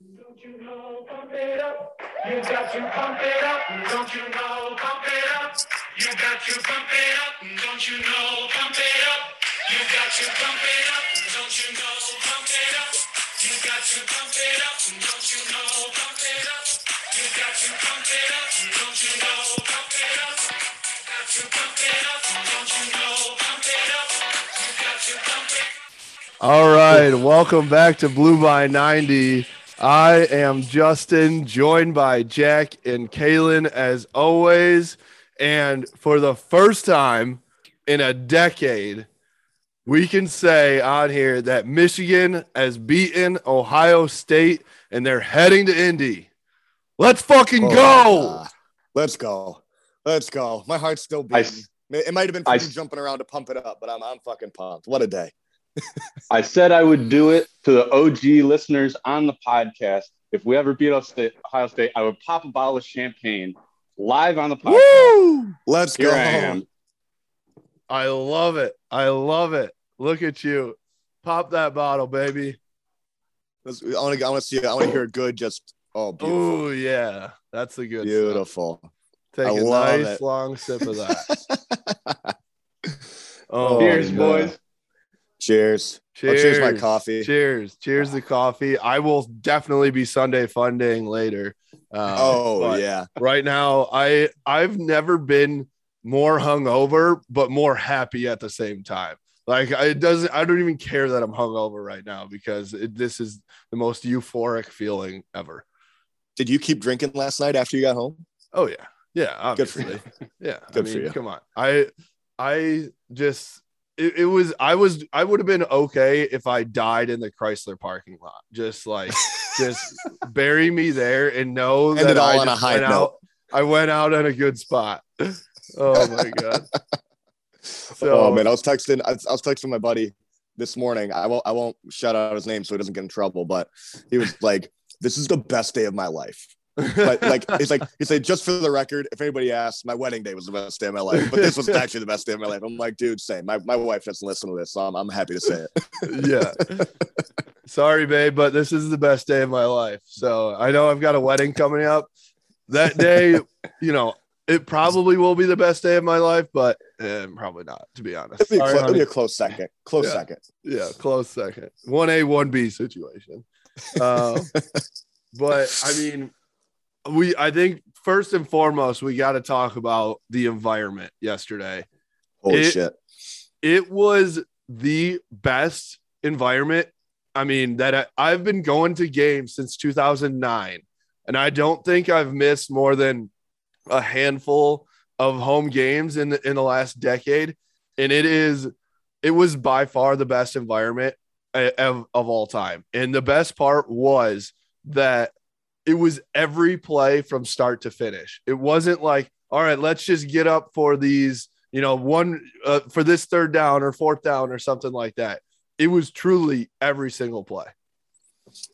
Don't you got to pump it up. Don't you know, pump it up. You got to pump it up. Don't you know, pump it up. You got to pump it up. Don't you know, pump it up. You got to pump it up. Don't you know, pump it up. You got to pump it up. Don't you know, pump it up. You got to pump it up. Don't you know, pump it up. You got to pump it up. All right, welcome back to Blue by 90. I am Justin, joined by Jack and Kaylin as always. And for the first time in a decade, we can say on here that Michigan has beaten Ohio State and they're heading to Indy. Let's fucking Oh, go. uh, let's go. Let's go. My heart's still beating. s- it might have been for I me jumping around to pump it up, but I'm I'm fucking pumped. What a day. I said I would do it to the OG listeners on the podcast. If we ever beat Ohio State, Ohio State, I would pop a bottle of champagne live on the podcast. Woo! Let's Here go. I am. I love it. I love it. Look at you. Pop that bottle, baby. Let's- I want to I want to see I want to hear a good just oh beautiful. Oh, yeah. That's a good stuff. Beautiful. Take I a love nice it. long sip of that. Oh, Cheers, boys. Cheers. Cheers. Cheers my coffee. Cheers. Cheers the coffee. I will definitely be Sunday funding later. Um, Oh yeah. Right now, I I've never been more hungover, but more happy at the same time. Like it doesn't. I don't even care that I'm hungover right now because it, this is the most euphoric feeling ever. Did you keep drinking last night after you got home? Oh yeah, yeah. Good for Obviously, yeah. Good I for you. come on. I I just it, it was I was I would have been okay if I died in the Crisler parking lot. Just like just bury me there and know End that all I on a high went note. out. I went out on a good spot. Oh my god. Oh, so oh man, I was texting. I, I was texting my buddy this morning. I won't. I won't shout out his name so he doesn't get in trouble. But he was like, "This is the best day of my life." But like, it's like he said, just for the record, if anybody asks, my wedding day was the best day of my life. But this was actually the best day of my life. I'm like, dude, same. My my wife doesn't listen to this, so I'm, I'm happy to say it. yeah. Sorry, babe, but this is the best day of my life. So I know I've got a wedding coming up. That day, you know, it probably will be the best day of my life, but eh, probably not, to be honest. It'll be, a Sorry, clo- it'll be a close second. Close Yeah. second. yeah, close second. One A, one B situation. Um, but I mean, we I think first and foremost we got to talk about the environment yesterday. Holy It- shit. it was the best environment. I mean, that I, I've been going to games since 2009, and I don't think I've missed more than a handful of home games in the, in the last decade. And it is, it was by far the best environment uh, of, of all time. And the best part was that it was every play from start to finish. It wasn't like, all right, let's just get up for these you know, one uh, for this third down or fourth down or something like that. It was truly every single play.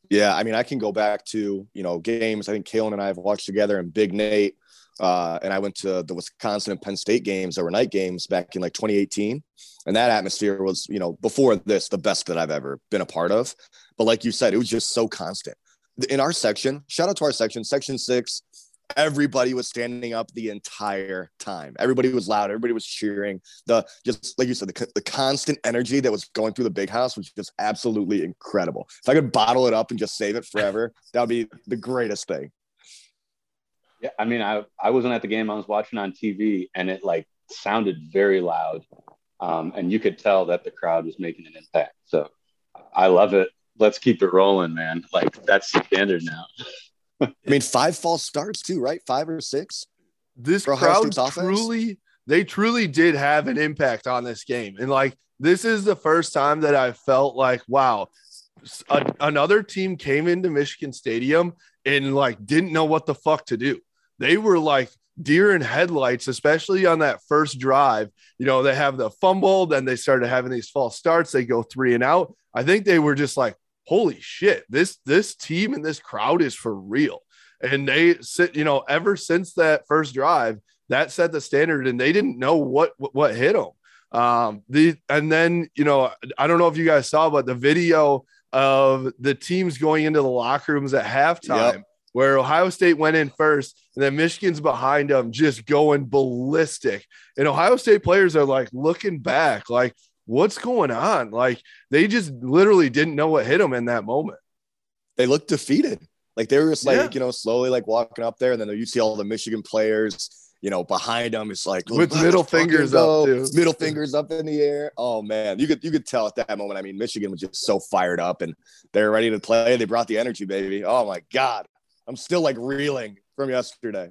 Yeah, I mean, I can go back to you know games. I think Kalen and I have watched together, and Big Nate, uh, and I went to the Wisconsin and Penn State games that were night games back in like 2018, and that atmosphere was you know before this the best that I've ever been a part of. But like you said, it was just so constant. In our section, shout out to our section, section six. Everybody was standing up the entire time. Everybody was loud. Everybody was cheering. The just like you said, the, the constant energy that was going through the big house was just absolutely incredible. If I could bottle it up and just save it forever, that would be the greatest thing. Yeah, I mean, I I wasn't at the game. I was watching on TV, and it like sounded very loud, um, and you could tell that the crowd was making an impact. So I love it. Let's keep it rolling, man. Like that's the standard now. I mean, five false starts too, right? Five or six. This For Ohio crowd State's offense? truly, they truly did have an impact on this game. And like, this is the first time that I felt like, wow, s- a- another team came into Michigan Stadium and like didn't know what the fuck to do. They were like deer in headlights, especially on that first drive. You know, they have the fumble, then they started having these false starts. They go three and out. I think they were just like, holy shit, this this team and this crowd is for real. And they sit, you know, ever since that first drive, that set the standard, and they didn't know what what, what hit them. Um, the and then you know, I don't know if you guys saw, but the video of the teams going into the locker rooms at halftime. Yep. Where Ohio State went in first, and then Michigan's behind them, just going ballistic. And Ohio State players are like looking back, like, what's going on? Like, they just literally didn't know what hit them in that moment. They looked defeated. Like they were just like, Yeah. you know, slowly like walking up there, and then you see all the Michigan players, you know, behind them. It's like With middle fingers up, middle fingers up in the air. Oh man, you could you could tell at that moment. I mean, Michigan was just so fired up, and they're ready to play. They brought the energy, baby. Oh my god, I'm still like reeling from yesterday.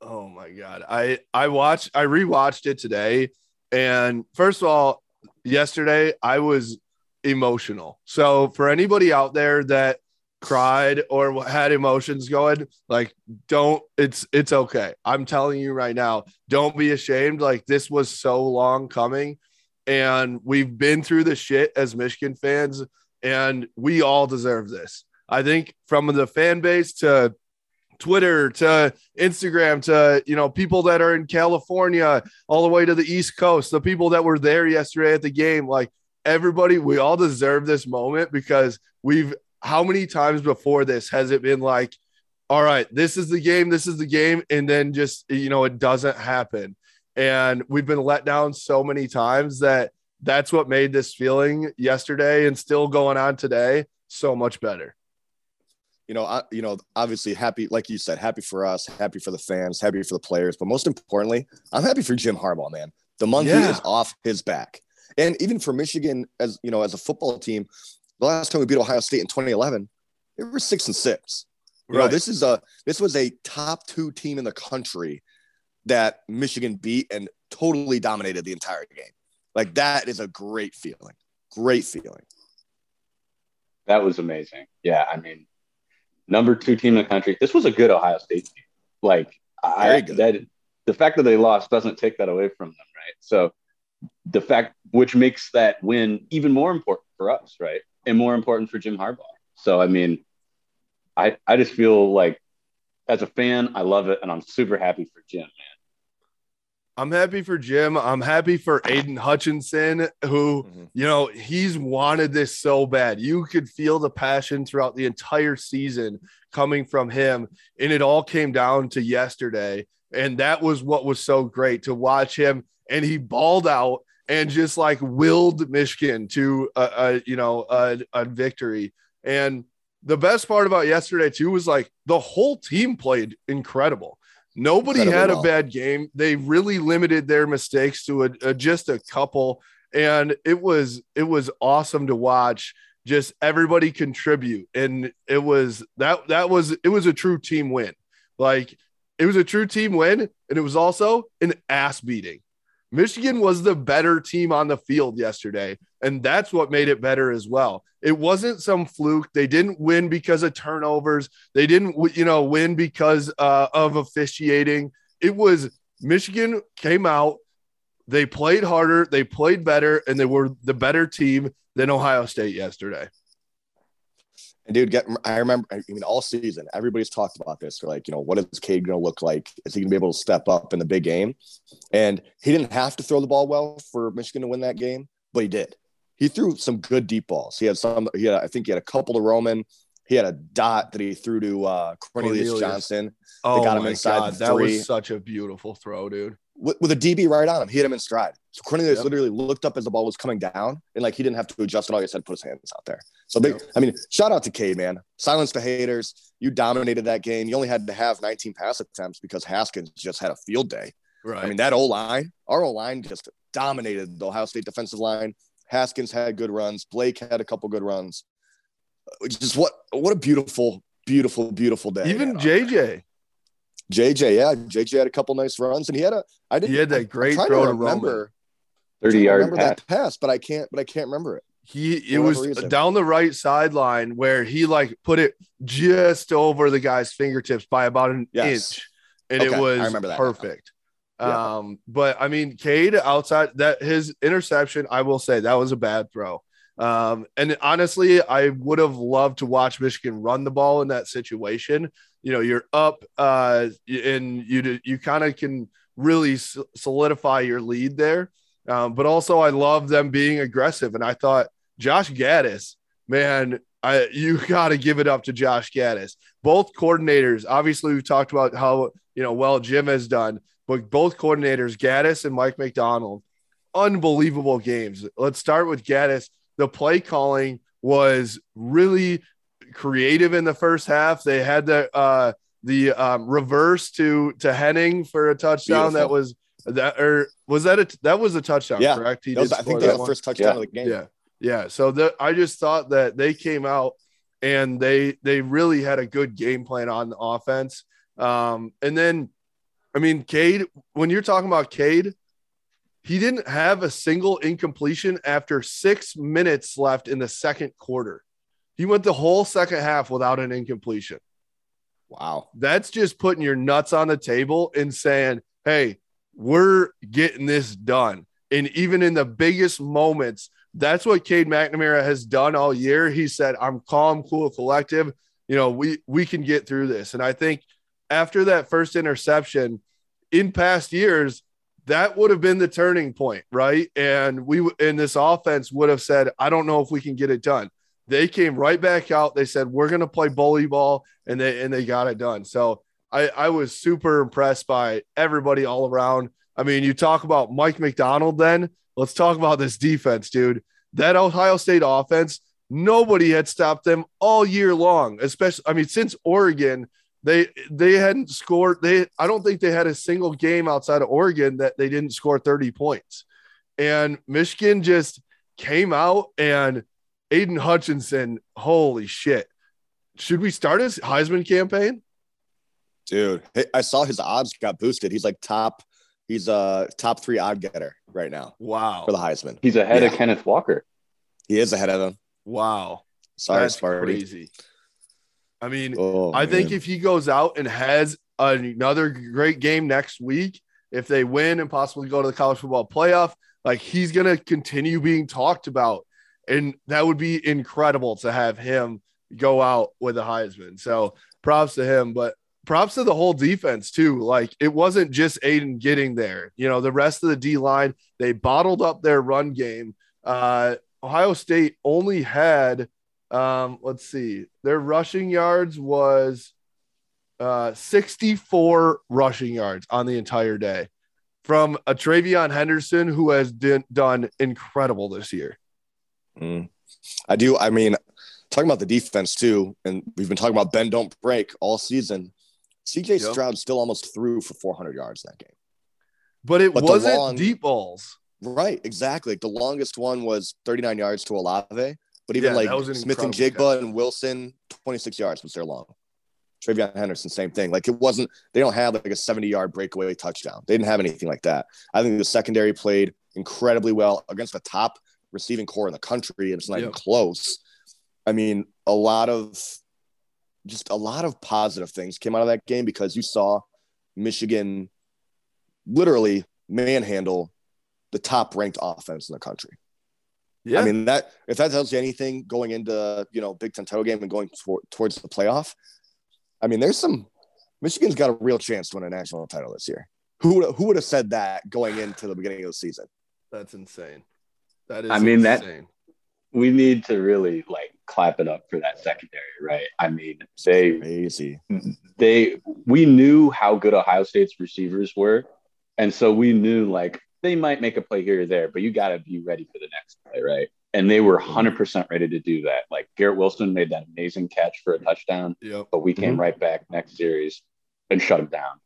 Oh my god. I I watched I rewatched it today and first of all yesterday I was emotional. So for anybody out there that cried or had emotions going like don't it's it's okay. I'm telling you right now, don't be ashamed like this was so long coming and we've been through the shit as Michigan fans and we all deserve this. I think from the fan base to Twitter to Instagram to you know people that are in California all the way to the East Coast, the people that were there yesterday at the game, like everybody, we all deserve this moment because we've how many times before this has it been like, all right, this is the game, this is the game, and then just you know it doesn't happen, and we've been let down so many times that that's what made this feeling yesterday and still going on today so much better. You know, I, you know, obviously happy, like you said, happy for us, happy for the fans, happy for the players, but most importantly, I'm happy for Jim Harbaugh, man. The monkey Yeah. is off his back, and even for Michigan, as you know, as a football team, the last time we beat Ohio State in 2011, they were six and six. You know, Right. this is a this was a top two team in the country that Michigan beat and totally dominated the entire game. Like that is a great feeling. Great feeling. That was amazing. Yeah, I mean, number two team in the country. This was a good Ohio State team. Like, I that the fact that they lost doesn't take that away from them, right? So, the fact which makes that win even more important for us, right, and more important for Jim Harbaugh. So, I mean, I I just feel like as a fan, I love it, and I'm super happy for Jim, man. I'm happy for Jim. I'm happy for Aidan Hutchinson, who, Mhm. you know, he's wanted this so bad. You could feel the passion throughout the entire season coming from him. And it all came down to yesterday. And that was what was so great to watch him. And he balled out and just like willed Michigan to a, a you know, a, a victory. And the best part about yesterday, too, was like the whole team played incredible. Nobody had a well. bad game. They really limited their mistakes to a, a- just a couple, and it was it was awesome to watch. Just everybody contribute, and it was that that was it was a true team win. Like it was a true team win, and it was also an ass beating. Michigan was the better team on the field yesterday, and that's what made it better as well. It wasn't some fluke. They didn't win because of turnovers. They didn't, you know, win because uh, of officiating. It was Michigan came out, they played harder, they played better, and they were the better team than Ohio State yesterday. And dude, get I remember I mean all season, everybody's talked about this. Like, you know, what is Cade gonna look like? Is he gonna be able to step up in the big game? And he didn't have to throw the ball well for Michigan to win that game, but he did. He threw some good deep balls. He had some, he had, I think he had a couple to Roman. He had a dot that he threw to uh, Cornelius, Cornelius. Johnson Oh got him my inside God, that three. was such a beautiful throw, dude. with, with a DB right on him. He hit him in stride. So Cornelius Yep. literally looked up as the ball was coming down, and like he didn't have to adjust at all. He just had to put his hands out there. So big. Yep. I mean, shout out to Cade, man. Silence the haters. You dominated that game. You only had to have 19 pass attempts because Haskins just had a field day. Right. I mean, that O line, our O line just dominated the Ohio State defensive line. Haskins had good runs. Blake had a couple good runs. Just what what a beautiful, beautiful, beautiful day. even man, out there. JJ, JJ, yeah, JJ had a couple nice runs, and he had a. I didn't. He had that I'm- I'm great throw to remember. 30 trying to yard remember pass. that pass, but I can't. But I can't remember it. he it was reason. down the right sideline where he like put it just over the guy's fingertips by about an Yes. inch, and Okay, it I was remember that now. perfect. Yeah. Um, but I mean, Cade outside that his interception, I will say that was a bad throw. Um, and honestly, I would have loved to watch Michigan run the ball in that situation. You know, you're up, uh, and you you kind of can really solidify your lead there. Um, but also, I love them being aggressive, and I thought Josh Gattis man, I you got to give it up to Josh Gattis. Both coordinators, obviously, we've talked about how you know well Jim has done, but both coordinators, Gattis and Mike Macdonald, unbelievable games. Let's start with Gattis. The play calling was really creative in the first half. They had the uh, the um, reverse to to Henning for a touchdown. That was that or was that a that was a touchdown? Yeah. correct. He was- I think that that was the first touchdown Yeah. of the game. Yeah, yeah. So the, I just thought that they came out and they they really had a good game plan on the offense. Um, and then, I mean, Cade, when you're talking about Cade, he didn't have a single incompletion after six minutes left in the second quarter. He went the whole second half without an incompletion. Wow. That's just putting your nuts on the table and saying, hey, we're getting this done. And even in the biggest moments, that's what Cade McNamara has done all year. He said, I'm calm, cool, collective. You know, we we can get through this. And I think after that first interception in past years, that would have been the turning point, right? And we in this offense would have said, I don't know if we can get it done. They came right back out. They said, We're gonna play bully ball, and they and they got it done. So I, I was super impressed by everybody all around. I mean, you talk about Mike Macdonald, then let's talk about this defense, dude. That Ohio State offense, nobody had stopped them all year long, especially, I mean, since Oregon, they they hadn't scored. They I don't think they had a single game outside of Oregon that they didn't score 30 points. And Michigan just came out and Aidan Hutchinson, holy shit. Should we start his Heisman campaign? Dude, hey, I saw his odds got boosted. He's like top, he's a top three odd getter right now Wow. for the Heisman. He's ahead of Kenneth Walker. He is ahead of him. Wow. Sorry, That's Sparty. crazy. I mean, Oh, I think if he goes out and has another great game next week, if they win and possibly go to the college football playoff, like he's going to continue being talked about. And that would be incredible to have him go out with a Heisman. So props to him, but props to the whole defense too. Like it wasn't just Aidan getting there. You know, the rest of the D line, they bottled up their run game. Uh, Ohio State only had um, let's see, their rushing yards was uh 64 rushing yards on the entire day from a TreVeyon Henderson who has done done incredible this year. Mm. I do. I mean, talking about the defense too, and we've been talking about Ben don't break all season. CJ Yep. Stroud still almost threw for 400 yards that game. But it But wasn't long- deep balls. Right, exactly. The longest one was 39 yards to Olave, but even Yeah, like an Smith-Njigba and Wilson, 26 yards was their long. TreVeyon Henderson, same thing. Like it wasn't, they don't have like a 70 yard breakaway touchdown. They didn't have anything like that. I think the secondary played incredibly well against the top receiving corps in the country. And it's not even close. I mean, a lot of just a lot of positive things came out of that game because you saw Michigan literally manhandle the top ranked offense in the country. Yeah. I mean that if that tells you anything going into you know Big Ten title game and going tor- towards the playoff, I mean there's some Michigan's got a real chance to win a national title this year. Who would who would have said that going into the beginning of the season? that's insane. That is I mean, that- insane. We need to really like clap it up for that secondary, right? I mean, they Crazy. they we knew how good Ohio State's receivers were, and so we knew like they might make a play here or there, but you got to be ready for the next play, right? And they were 100% ready to do that. Like Garrett Wilson made that amazing catch for a touchdown, Yep. but we came Mhm. right back next series and shut him down.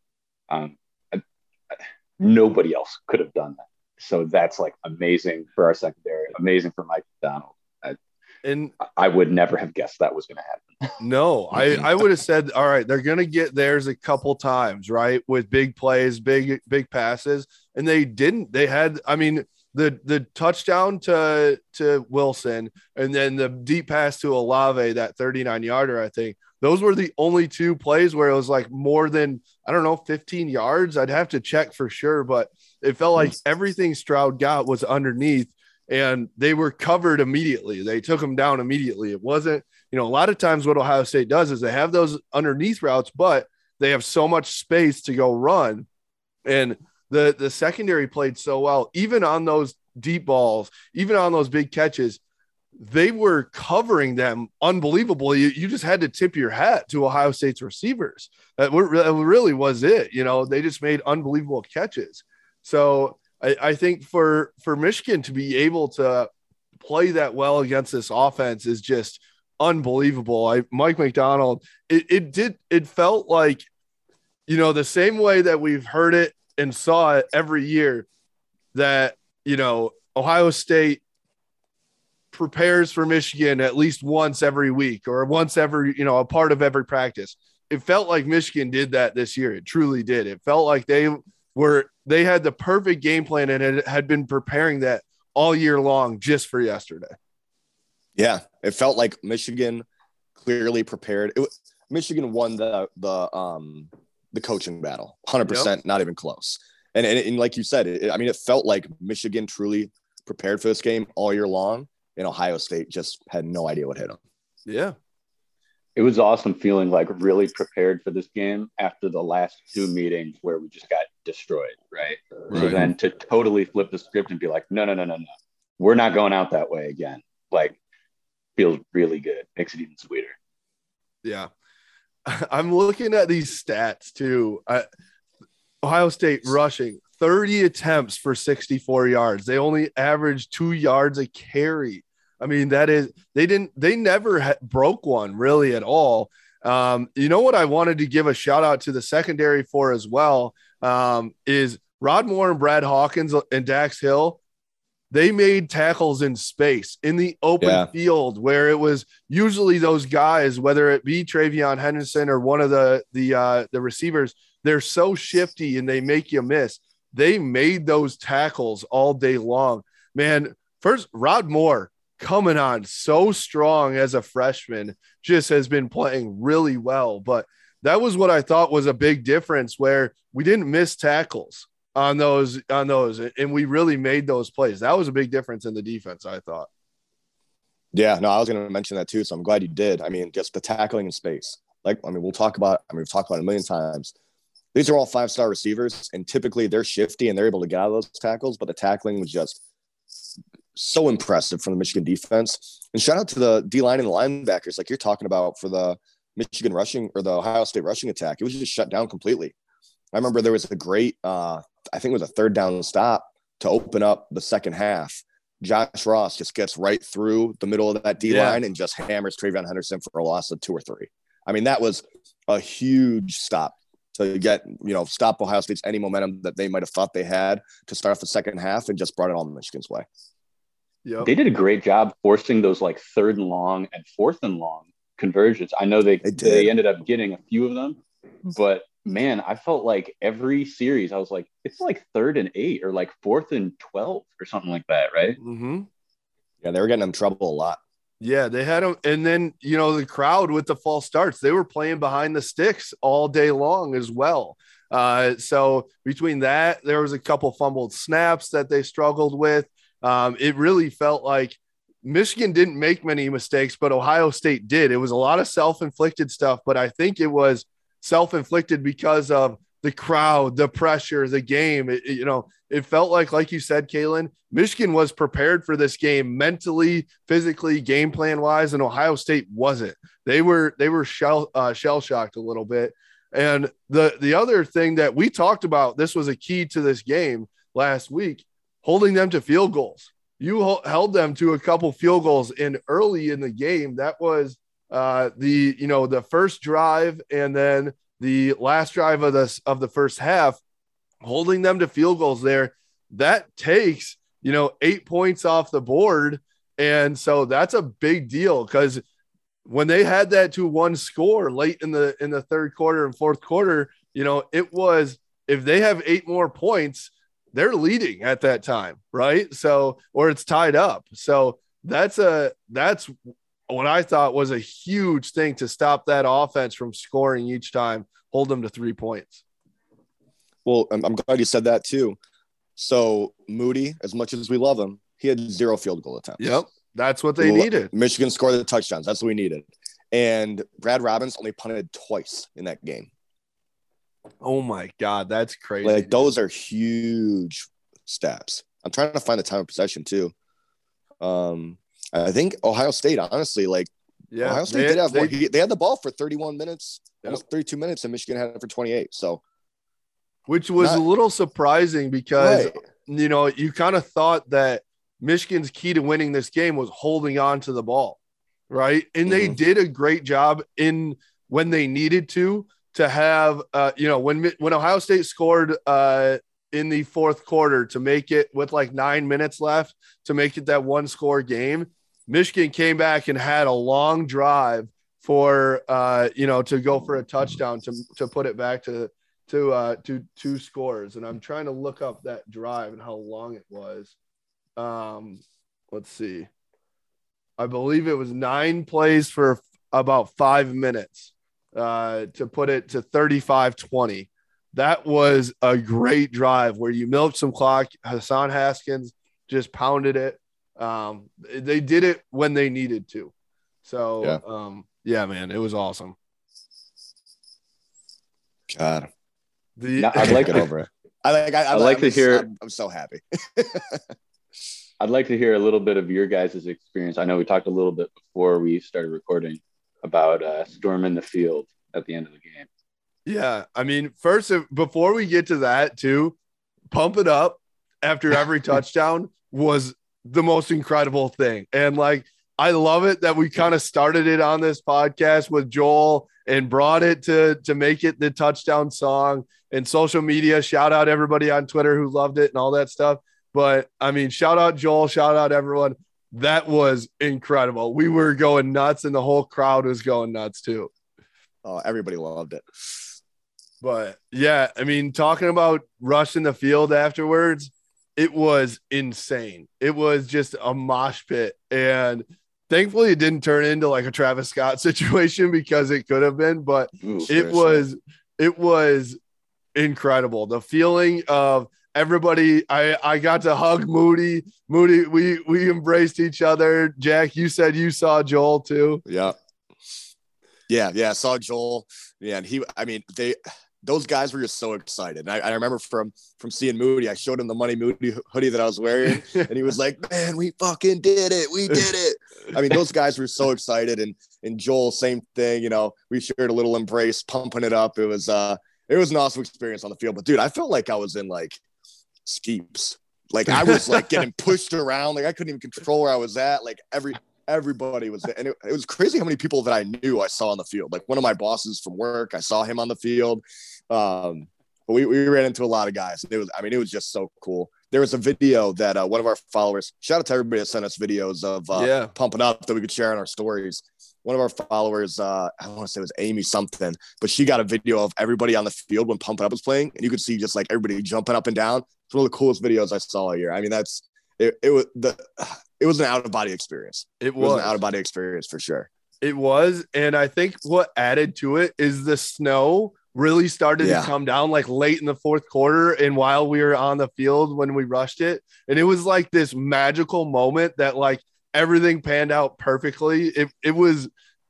Um, I- I- nobody else could have done that. So that's like amazing for our secondary, amazing for Mike Macdonald. And I would never have guessed that was going to happen. No, I. I would have said, all right, they're gonna get theirs a couple times, right? With big plays, big, big passes. And they didn't. They had, I mean, the the touchdown to to Wilson and then the deep pass to Olave, that 39 yarder, I think. Those were the only two plays where it was like more than, I don't know, 15 yards. I'd have to check for sure, but it felt like everything Stroud got was underneath and they were covered immediately. They took him down immediately. It wasn't, you know, a lot of times what Ohio State does is they have those underneath routes, but they have so much space to go run. And the the secondary played so well, even on those deep balls, even on those big catches. they were covering them unbelievably. You, you just had to tip your hat to Ohio State's receivers. That, really was it. You know, they just made unbelievable catches. So I, I think for for Michigan to be able to play that well against this offense is just unbelievable. I Mike Macdonald, it, it did it felt like, you know, the same way that we've heard it and saw it every year that, you know, Ohio State prepares for Michigan at least once every week or once every, you know, a part of every practice. It felt like Michigan did that this year. It truly did. It felt like they were they had the perfect game plan and it had been preparing that all year long just for yesterday. Yeah, it felt like Michigan clearly prepared. It, Michigan won the the um the coaching battle, hundred yep. percent, not even close. And, and, and like you said, it, I mean, it felt like Michigan truly prepared for this game all year long, and Ohio State just had no idea what hit them. Yeah, it was awesome feeling like really prepared for this game after the last two meetings where we just got destroyed, right? right? So then to totally flip the script and be like, no, no, no, no, no, we're not going out that way again. Like, feels really good. Makes it even sweeter. Yeah. I'm looking at these stats too. Ohio State rushing 30 attempts for 64 yards. They only averaged two yards a carry. I mean, that is, they didn't, they never ha- broke one really at all. Um, you know what I wanted to give a shout out to the secondary for as well um, is Rod Moore and Brad Hawkins and Dax Hill they made tackles in space in the open yeah. field where it was usually those guys, whether it be TreVeyon Henderson or one of the the uh, the receivers, they're so shifty and they make you miss. They made those tackles all day long. Man, first Rod Moore coming on so strong as a freshman, just has been playing really well. But that was what I thought was a big difference where we didn't miss tackles on those on those and we really made those plays. That was a big difference in the defense i thought. Yeah no i was going to mention that too so i'm glad you did. I mean just the tackling in space. Like i mean we'll talk about i mean we've talked about a million times. These are all five star receivers and typically they're shifty and they're able to get out of those tackles but the tackling was just so impressive from the michigan defense. And shout out to the d line and the linebackers like you're talking about for the michigan rushing or the ohio state rushing attack. It was just shut down completely I remember there was a great uh, I think it was a third down stop to open up the second half. Josh Ross just gets right through the middle of that D line yeah. and just hammers TreVeyon Henderson for a loss of two or three. I mean, that was a huge stop to get, you know, stop Ohio State's any momentum that they might have thought they had to start off the second half and just brought it all Michigan's way. Yep. They did a great job forcing those like third and long and fourth and long conversions. I know they, they, they ended up getting a few of them, but man, I felt like every series I was like, it's like third and eight or like fourth and 12 or something like that, right? Mm-hmm. Yeah, they were getting in trouble a lot. Yeah, they had them. And then, you know, the crowd with the false starts, they were playing behind the sticks all day long as well. Uh, so between that, there was a couple fumbled snaps that they struggled with. Um, it really felt like Michigan didn't make many mistakes, but Ohio State did. It was a lot of self inflicted stuff, but I think it was self inflicted because of the crowd, the pressure, the game. It, you know, it felt like, like you said, Kalen, Michigan was prepared for this game mentally, physically, game plan wise, and Ohio State wasn't. They were they were shell uh, shell shocked a little bit. And the the other thing that we talked about, this was a key to this game last week, holding them to field goals. You held them to a couple field goals in early in the game. That was uh, the you know the first drive and then the last drive of this of the first half, holding them to field goals there, that takes you know eight points off the board, and so that's a big deal because when they had that to one score late in the in the third quarter and fourth quarter, you know it was if they have eight more points, they're leading at that time, right? So or it's tied up. So that's a that's what I thought was a huge thing to stop that offense from scoring each time, hold them to three points. Well, I'm, I'm glad you said that too. So Moody, as much as we love him, he had zero field goal attempts. Yep, that's what they needed. Michigan scored the touchdowns. That's what we needed. And Brad Robbins only punted twice in that game. Oh my god, that's crazy. Like those are huge steps. I'm trying to find the time of possession too. Um, I think Ohio State, honestly, like Yeah, Ohio State they- did have they- more. They had the ball for 31 minutes, Yep. almost 32 minutes, and Michigan had it for 28. So, which was a little surprising because right. you know you kind of thought that Michigan's key to winning this game was holding on to the ball, right? And they Mhm. did a great job in when they needed to to have uh, you know when when Ohio State scored uh, in the fourth quarter to make it with like nine minutes left to make it that one score game. Michigan came back and had a long drive for uh, you know to go for a touchdown to to put it back to to uh to two scores. And i'm trying to look up that drive and how long it was. Um let's see. I believe it was nine plays for about five minutes uh to put it to 35 20 that was a great drive where you milked some clock. Hassan haskins just pounded it um they did it when they needed to so Yeah. um yeah man it was awesome God, the Now, I'd like get to- over it. I like. I, I I'd like I'm to just- hear- I'm, I'm so happy. I'd like to hear a little bit of your guys' experience. I know we talked a little bit before we started recording about uh, storming the field at the end of the game. Yeah, I mean, first if- before we get to that too, pump it up after every touchdown was the most incredible thing. And like I love it that we kind of started it on this podcast with Joel and brought it to to make it the touchdown song and social media. Shout out everybody on Twitter who loved it and all that stuff. But I mean, shout out Joel, shout out everyone. That was incredible. We were going nuts and the whole crowd was going nuts too. Oh, everybody loved it. But yeah, I mean, talking about rushing the field afterwards, it was insane. It was just a mosh pit. And thankfully, it didn't turn into like a Travis Scott situation because it could have been, but Ooh. it Sure, was, it was incredible. The feeling of everybody, I, I got to hug Moody. Moody, we, we embraced each other. Jack, you said you saw Joel too. Yeah. Yeah, yeah. I saw Joel. Yeah, and he. I mean, they. Those guys were just so excited. And I, I remember from from seeing Moody, I showed him the Money Moody hoodie that I was wearing, and he was like, "Man, we fucking did it! We did it!" I mean, those guys were so excited, and and Joel, same thing. You know, we shared a little embrace, pumping it up. It was uh, it was an awesome experience on the field. But dude, I felt like I was in like skeeps. Like I was like getting pushed around. Like I couldn't even control where I was at. Like every everybody was there. And it, it was crazy how many people that I knew I saw on the field. Like one of my bosses from work, I saw him on the field. Um, but we, we ran into a lot of guys. It was, I mean, it was just so cool. There was a video that uh, one of our followers, shout out to everybody that sent us videos of uh, yeah. pumping up that we could share on our stories. One of our followers, uh, I don't want to say it was Amy something, but she got a video of everybody on the field when Pumping Up was playing, and you could see just like everybody jumping up and down. It's one of the coolest videos I saw all year. I mean, that's it. It was the it was an out of body experience. It It was was an out of body experience for sure. It was, and I think what added to it is the snow really started Yeah. to come down like late in the fourth quarter, and while we were on the field when we rushed it, and it was like this magical moment that like everything panned out perfectly. It it was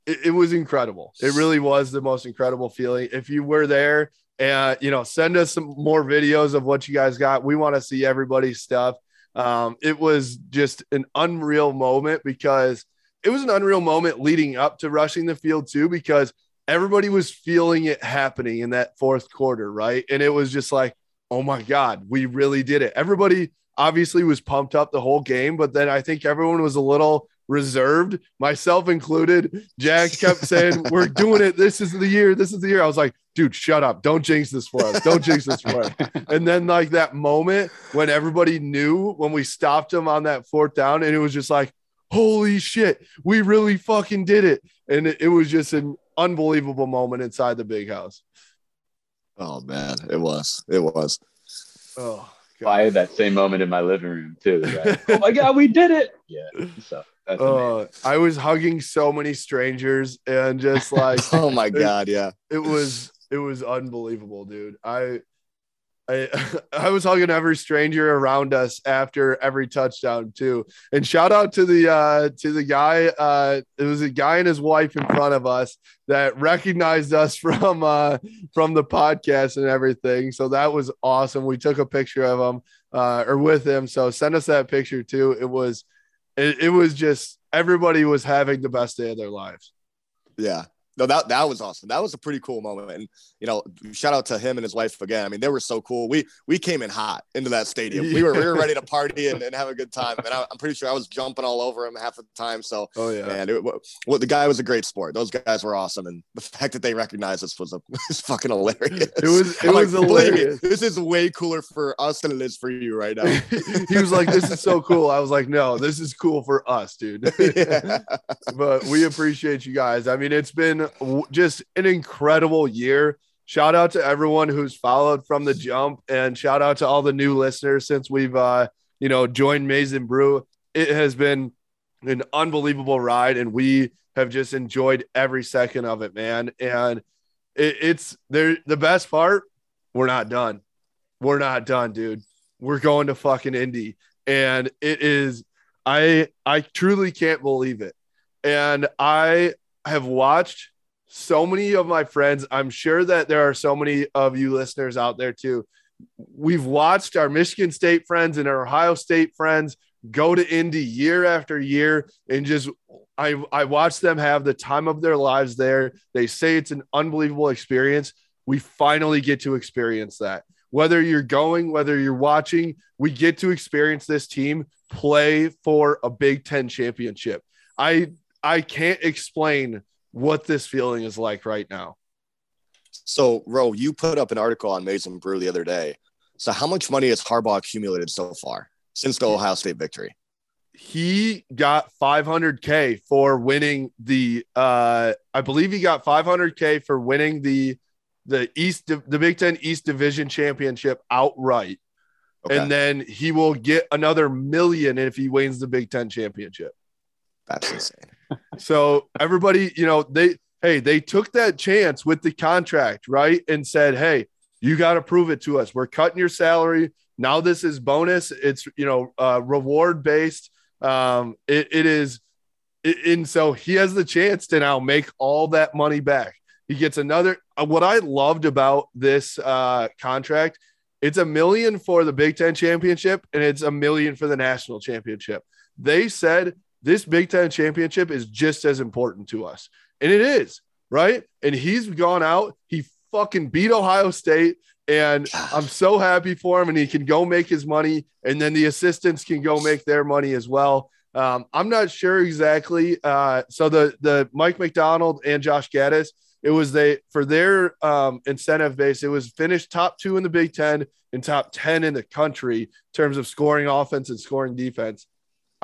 it, it was incredible. It really was the most incredible feeling. If you were there, and you know, send us some more videos of what you guys got. We want to see everybody's stuff. Um, it was just an unreal moment because it was an unreal moment leading up to rushing the field too, because everybody was feeling it happening in that fourth quarter, right? And it was just like, oh my God, we really did it. Everybody obviously was pumped up the whole game, but then I think everyone was a little reserved, myself included. Jack kept saying, We're doing it. This is the year. This is the year. I was like, dude, shut up. Don't jinx this for us. Don't jinx this for us. And then, like, that moment when everybody knew when we stopped them on that fourth down, and it was just like, holy shit, we really fucking did it. And it, it was just an unbelievable moment inside the big house. Oh man, it was. It was. Oh, God. I had that same moment in my living room too. right? oh my god, we did it! Yeah. So that's. Uh, I was hugging so many strangers and just like Oh my god, yeah. it was it was unbelievable, dude. I I I was hugging every stranger around us after every touchdown too. And shout out to the uh to the guy uh it was a guy and his wife in front of us that recognized us from uh from the podcast and everything. So that was awesome. We took a picture of him uh or with him. So send us that picture too. It was it, it was just everybody was having the best day of their lives. Yeah. No, that that was awesome. That was a pretty cool moment. And you know, shout out to him and his wife again. I mean, they were so cool. We we came in hot into that stadium. We were we were ready to party and, and have a good time. And I, am pretty sure I was jumping all over him half the time. So oh yeah, and it, well, the guy was a great sport. Those guys were awesome, and the fact that they recognized us was a was fucking hilarious. It was it I'm was like, hilarious. Me, this is way cooler for us than it is for you right now. he was like, "This is so cool." I was like, "No, this is cool for us, dude." yeah. but we appreciate you guys. I mean, it's been just an incredible year. Shout out to everyone who's followed from the jump, and shout out to all the new listeners since we've uh, you know joined Maize n Brew. It has been an unbelievable ride, and we have just enjoyed every second of it, man. And it, it's there. The best part, we're not done. We're not done, dude. We're going to fucking Indy, and it is. I I truly can't believe it, and I have watched so many of my friends, I'm sure that there are so many of you listeners out there too. We've watched our Michigan State friends and our Ohio State friends go to Indy year after year and just I I watch them have the time of their lives there. They say it's an unbelievable experience. We finally get to experience that. Whether you're going, whether you're watching, we get to experience this team play for a Big 10 championship. I I can't explain what this feeling is like right now. So, Ro, you put up an article on Maize n Brew the other day. So, how much money has Harbaugh accumulated so far since the Ohio State victory? He got 500k for winning the. Uh, I believe he got 500k for winning the the East the Big Ten East Division championship outright, okay. and then he will get another million if he wins the Big Ten championship. That's insane so everybody, you know, they hey, they took that chance with the contract, right? And said, hey, you got to prove it to us. We're cutting your salary. Now this is bonus. It's you know uh, reward based. Um, it, it is, it, and so he has the chance to now make all that money back. He gets another. Uh, what I loved about this uh, contract, it's a million for the Big Ten championship, and it's a million for the national championship. They said this Big Ten championship is just as important to us. And it is, right? And he's gone out. He fucking beat Ohio State. And I'm so happy for him. And he can go make his money. And then the assistants can go make their money as well. Um, I'm not sure exactly. Uh, so the the Mike Macdonald and Josh Gattis, it was they for their um, incentive base. It was finished top two in the Big Ten and top ten in the country in terms of scoring offense and scoring defense.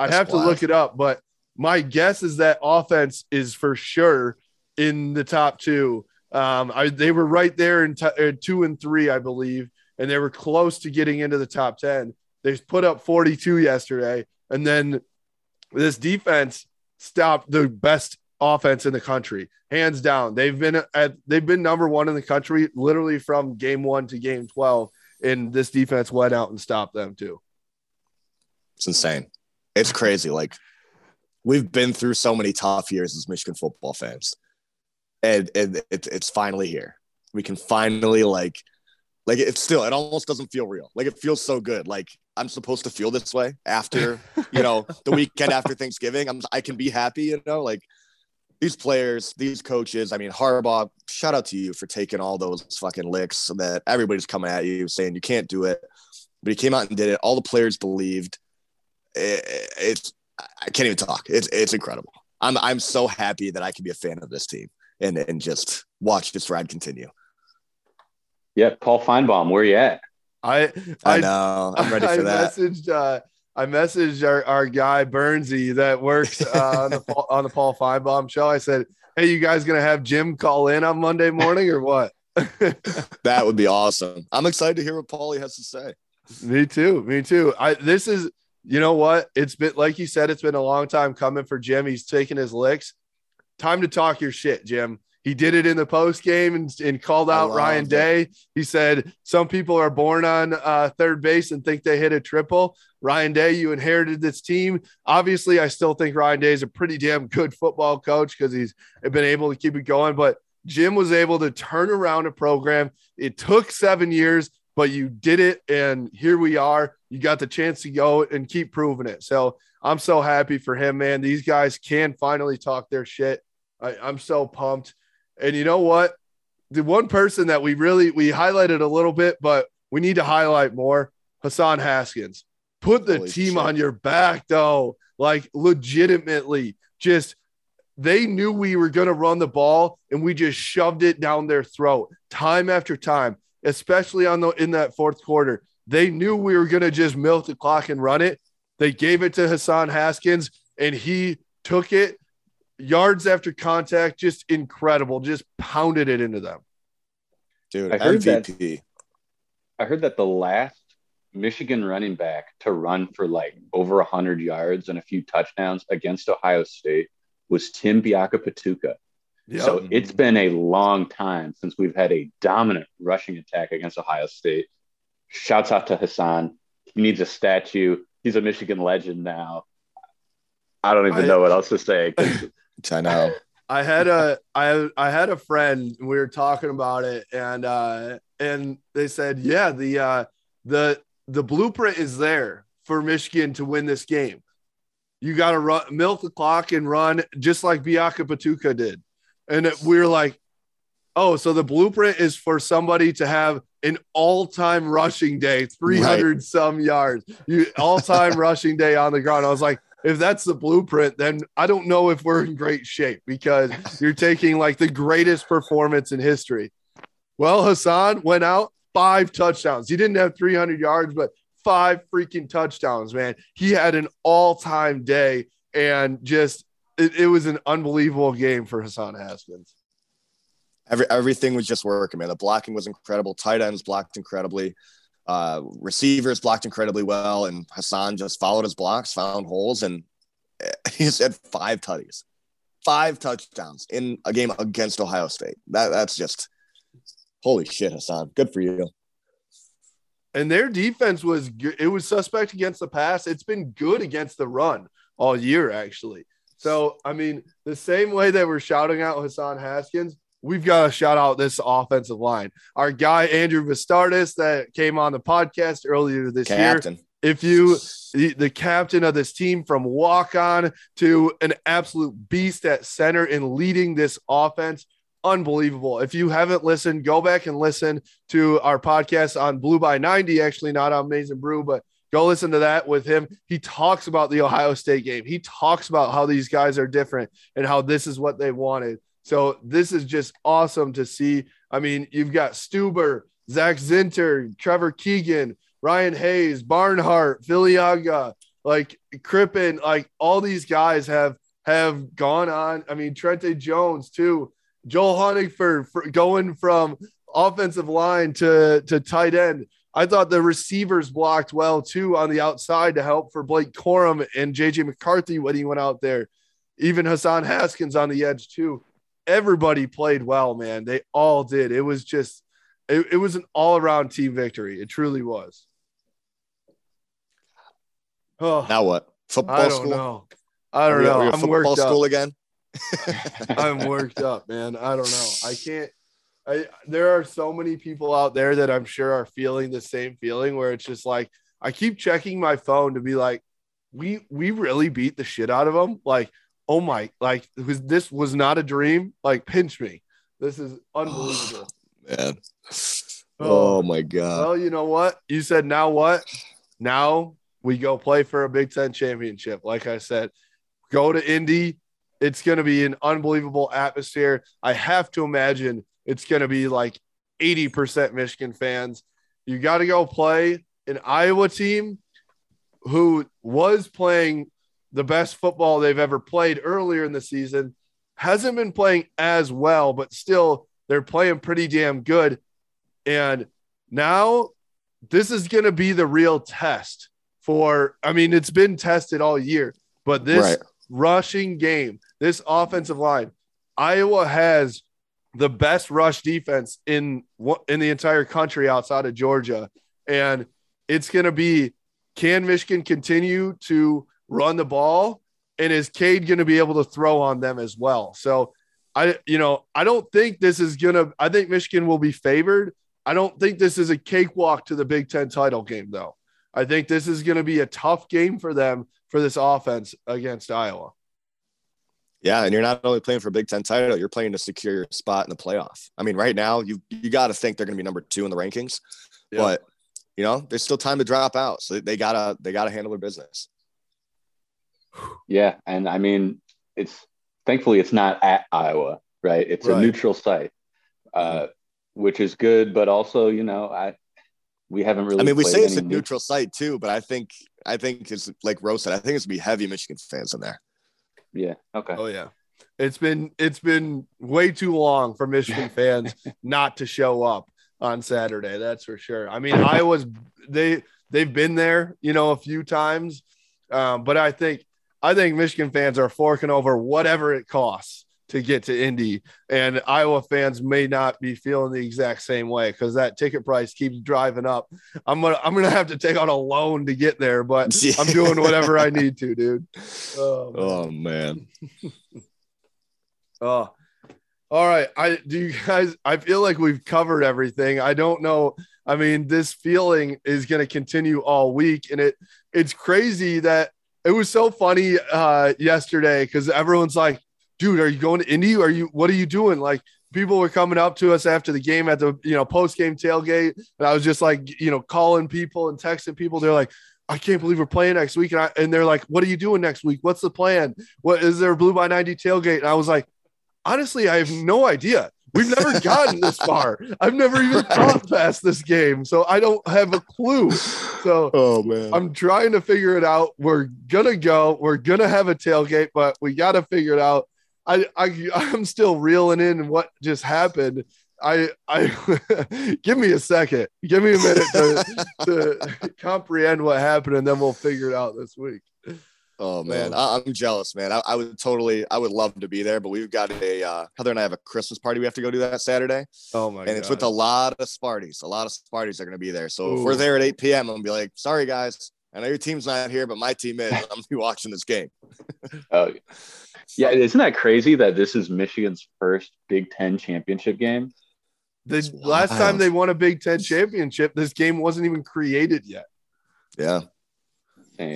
I'd That's have to look it up, but my guess is that offense is for sure in the top two. Um, I, they were right there in t- uh, two and three, I believe, and they were close to getting into the top 10. They put up 42 yesterday, and then this defense stopped the best offense in the country, hands down. They've been at they've been number one in the country literally from game one to game 12, and this defense went out and stopped them too. It's insane. It's crazy. Like we've been through so many tough years as Michigan football fans, and and it, it's finally here. We can finally like, like it's still. It almost doesn't feel real. Like it feels so good. Like I'm supposed to feel this way after you know the weekend after Thanksgiving. I'm I can be happy. You know, like these players, these coaches. I mean, Harbaugh. Shout out to you for taking all those fucking licks that everybody's coming at you saying you can't do it, but he came out and did it. All the players believed it, it's I can't even talk. It's it's incredible. I'm I'm so happy that I can be a fan of this team and and just watch this ride continue. Yeah, Paul Finebaum, where you at? I I, I know I'm ready for I that. Messaged, uh, I messaged our, our guy Bernsey that works uh, on the on the Paul Finebaum show. I said, "Hey, you guys gonna have Jim call in on Monday morning or what?" that would be awesome. I'm excited to hear what Paulie has to say. Me too. Me too. I this is you know what? It's been like you said, it's been a long time coming for Jim. He's taking his licks. Time to talk your shit, Jim. He did it in the post game and, and, called out Ryan Day. He said some people are born on uh, third base and think they hit a triple. Ryan Day, you inherited this team. Obviously, I still think Ryan Day is a pretty damn good football coach because he's been able to keep it going. But Jim was able to turn around a program. It took seven years. But you did it. And here we are. You got the chance to go and keep proving it. So I'm so happy for him, man. These guys can finally talk their shit. I, I'm so pumped. And you know what? The one person that we really we highlighted a little bit, but we need to highlight more, Hassan Haskins. Put the Holy team shit. on your back, though. Like legitimately, just they knew we were going to run the ball and we just shoved it down their throat time after time, especially on the in that fourth quarter. They knew we were going to just milk the clock and run it. They gave it to Hassan Haskins and he took it yards after contact, just incredible, just pounded it into them. Dude, I heard that- I heard that the last Michigan running back to run for like over 100 yards and a few touchdowns against Ohio State was Tim Biakabutuka. Yep. So it's been a long time since we've had a dominant rushing attack against Ohio State. Shouts out to Hassan. He needs a statue. He's a Michigan legend now. I don't even I- know what else to say. I know. I had a I I had a friend. We were talking about it, and uh, and they said, yeah, the uh, the the blueprint is there for Michigan to win this game. You got to run milk the clock and run just like Biakabutuka did, and it- we were like, oh, so the blueprint is for somebody to have an all-time rushing day, three hundred some yards, you all-time rushing day on the ground. I was like if that's the blueprint, then I don't know if we're in great shape because you're taking like the greatest performance in history. Well, Hassan went out five touchdowns. He didn't have 300 yards, but five freaking touchdowns, man. He had an all time day and just it, it was an unbelievable game for Hassan Haskins. Every everything was just working, man. The blocking was incredible. Tight ends blocked incredibly. Uh, receivers blocked incredibly well, and Hassan just followed his blocks, found holes, and he just had five tutties, five touchdowns in a game against Ohio State. That that's just holy shit, Hassan. Good for you. And their defense was good. It was suspect against the pass. It's been good against the run all year, actually. So, I mean, the same way that we're shouting out Hassan Haskins, we've got to shout out this offensive line. Our guy, Andrew Vastardis, that came on the podcast earlier this year. Captain. If you, the, the captain of this team from walk on to an absolute beast at center and leading this offense, unbelievable. If you haven't listened, go back and listen to our podcast on Blue by 90, actually, not on Maize n Brew, but go listen to that with him. He talks about the Ohio State game. He talks about how these guys are different and how this is what they wanted. So this is just awesome to see. I mean, you've got Stueber, Zach Zinter, Trevor Keegan, Ryan Hayes, Barnhart, Filiaga, like Crippen, like all these guys have have gone on. I mean, Trente Jones too, Joel Honigford for going from offensive line to to tight end. I thought the receivers blocked well too on the outside to help for Blake Corum and JJ McCarthy when he went out there. Even Hassan Haskins on the edge too. Everybody played well, man. They all did. It was just it, it was an all-around team victory. It truly was. Oh, Now what? Football I don't school? know. I don't we- know. I'm football worked up. school again. I'm worked up, man. I don't know. I can't. I there are so many people out there that I'm sure are feeling the same feeling where it's just like I keep checking my phone to be like, we we really beat the shit out of them. Like, oh my, like was this was not a dream. Like, pinch me. This is unbelievable. Man. Oh. Oh my god. Well, you know what? You said now what? Now we go play for a Big Ten championship. Like I said, go to Indy. It's going to be an unbelievable atmosphere. I have to imagine it's going to be like 80% Michigan fans. You got to go play an Iowa team who was playing the best football they've ever played earlier in the season, hasn't been playing as well, but still they're playing pretty damn good. And now this is going to be the real test for, I mean, it's been tested all year, but this Right. rushing game, this offensive line, Iowa has the best rush defense in in the entire country outside of Georgia. And it's going to be can Michigan continue to run the ball? And is Cade going to be able to throw on them as well? So I, you know, I don't think this is going to, I think Michigan will be favored, I don't think this is a cakewalk to the Big Ten title game, though. I think this is going to be a tough game for them for this offense against Iowa. Yeah, and you're not only playing for a Big Ten title, you're playing to secure your spot in the playoff. I mean, right now you you got to think they're going to be number two in the rankings, yeah. but you know there's still time to drop out, so they gotta they gotta handle their business. Yeah, and I mean, it's thankfully it's not at Iowa, right? It's right. a neutral site, uh, which is good, but also you know I we haven't really. I mean, we say it's a neutral site too, but I think I think it's like Rose said. I think it's gonna be heavy Michigan fans in there. Yeah. Okay. Oh yeah. It's been it's been way too long for Michigan fans not to show up on Saturday. That's for sure. I mean, Iowa's they they've been there, you know, a few times, um, but I think I think Michigan fans are forking over whatever it costs to get to Indy. And Iowa fans may not be feeling the exact same way because that ticket price keeps driving up. I'm gonna I'm gonna have to take out a loan to get there, but I'm doing whatever I need to, dude. Oh man. Oh, man. oh. All right. I do you guys I feel like we've covered everything. I don't know. I mean, this feeling is gonna continue all week, and it it's crazy that it was so funny uh yesterday because everyone's like dude, are you going to Indy? Are you, what are you doing? Like, people were coming up to us after the game at the, you know, post game tailgate. And I was just like, you know, calling people and texting people. They're like, I can't believe we're playing next week. And, I, and they're like, what are you doing next week? What's the plan? What is there a blue by 90 tailgate? And I was like, honestly, I have no idea. We've never gotten this far. I've never even thought past this game. So I don't have a clue. So oh man. I'm trying to figure it out. We're gonna go. We're gonna have a tailgate, but we gotta figure it out. I, I I'm still reeling in what just happened. I I give me a second. Give me a minute to, to comprehend what happened, and then we'll figure it out this week. Oh man, I, am jealous, man. I, I, would totally, I would love to be there, but we've got a uh, Heather and I have a Christmas party we have to go do that Saturday. Oh my! And God. it's with a lot of Sparties. A lot of Sparties are going to be there. So Ooh. if we're there at 8 p.m., I'm gonna be like, sorry guys, I know your team's not here, but my team is. I'm gonna be watching this game. oh, yeah, isn't that crazy that this is Michigan's first Big Ten championship game? The last time they won a Big Ten championship, this game wasn't even created yet. Yeah.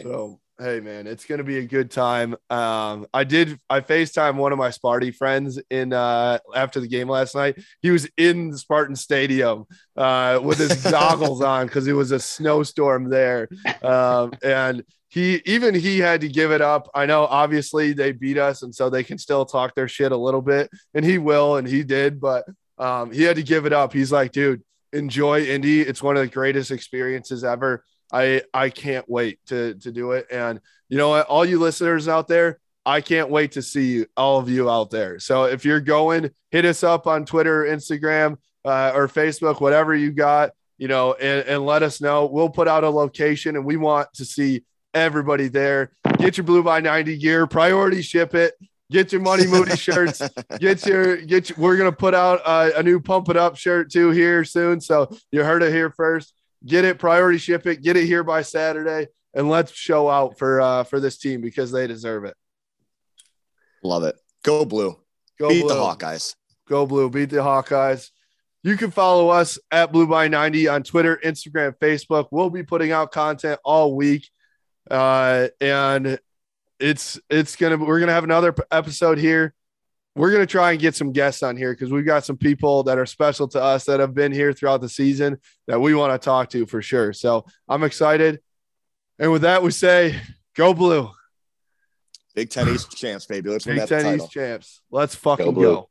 So hey man, it's gonna be a good time. Um, I did I FaceTime one of my Sparty friends in uh after the game last night. He was in the Spartan Stadium uh with his goggles on because it was a snowstorm there. Um, and he even he had to give it up. I know obviously they beat us, and so they can still talk their shit a little bit, and he will, and he did, but um, he had to give it up. He's like, dude, enjoy Indy. It's one of the greatest experiences ever. I I can't wait to to do it. And you know what, all you listeners out there, I can't wait to see you, all of you out there. So if you're going, hit us up on Twitter, Instagram, uh, or Facebook, whatever you got, you know, and, and let us know. We'll put out a location, and we want to see everybody there. Get your blue by 90 gear, priority ship it. Get your money moody shirts. Get your get. Your, we're gonna put out a, a new pump it up shirt too here soon. So you heard it here first. Get it, priority ship it. Get it here by Saturday, and let's show out for uh, for this team because they deserve it. Love it. Go blue. Go beat blue. the Hawkeyes. Go blue. Beat the Hawkeyes. You can follow us at Blue by 90 on Twitter, Instagram, Facebook. We'll be putting out content all week uh, and it's it's gonna we're gonna have another episode here. We're gonna try and get some guests on here because we've got some people that are special to us that have been here throughout the season that we want to talk to for sure. So I'm excited. And with that, we say go blue. Big Ten East champs, baby. Let's Big Ten East champs. Let's fucking go. go.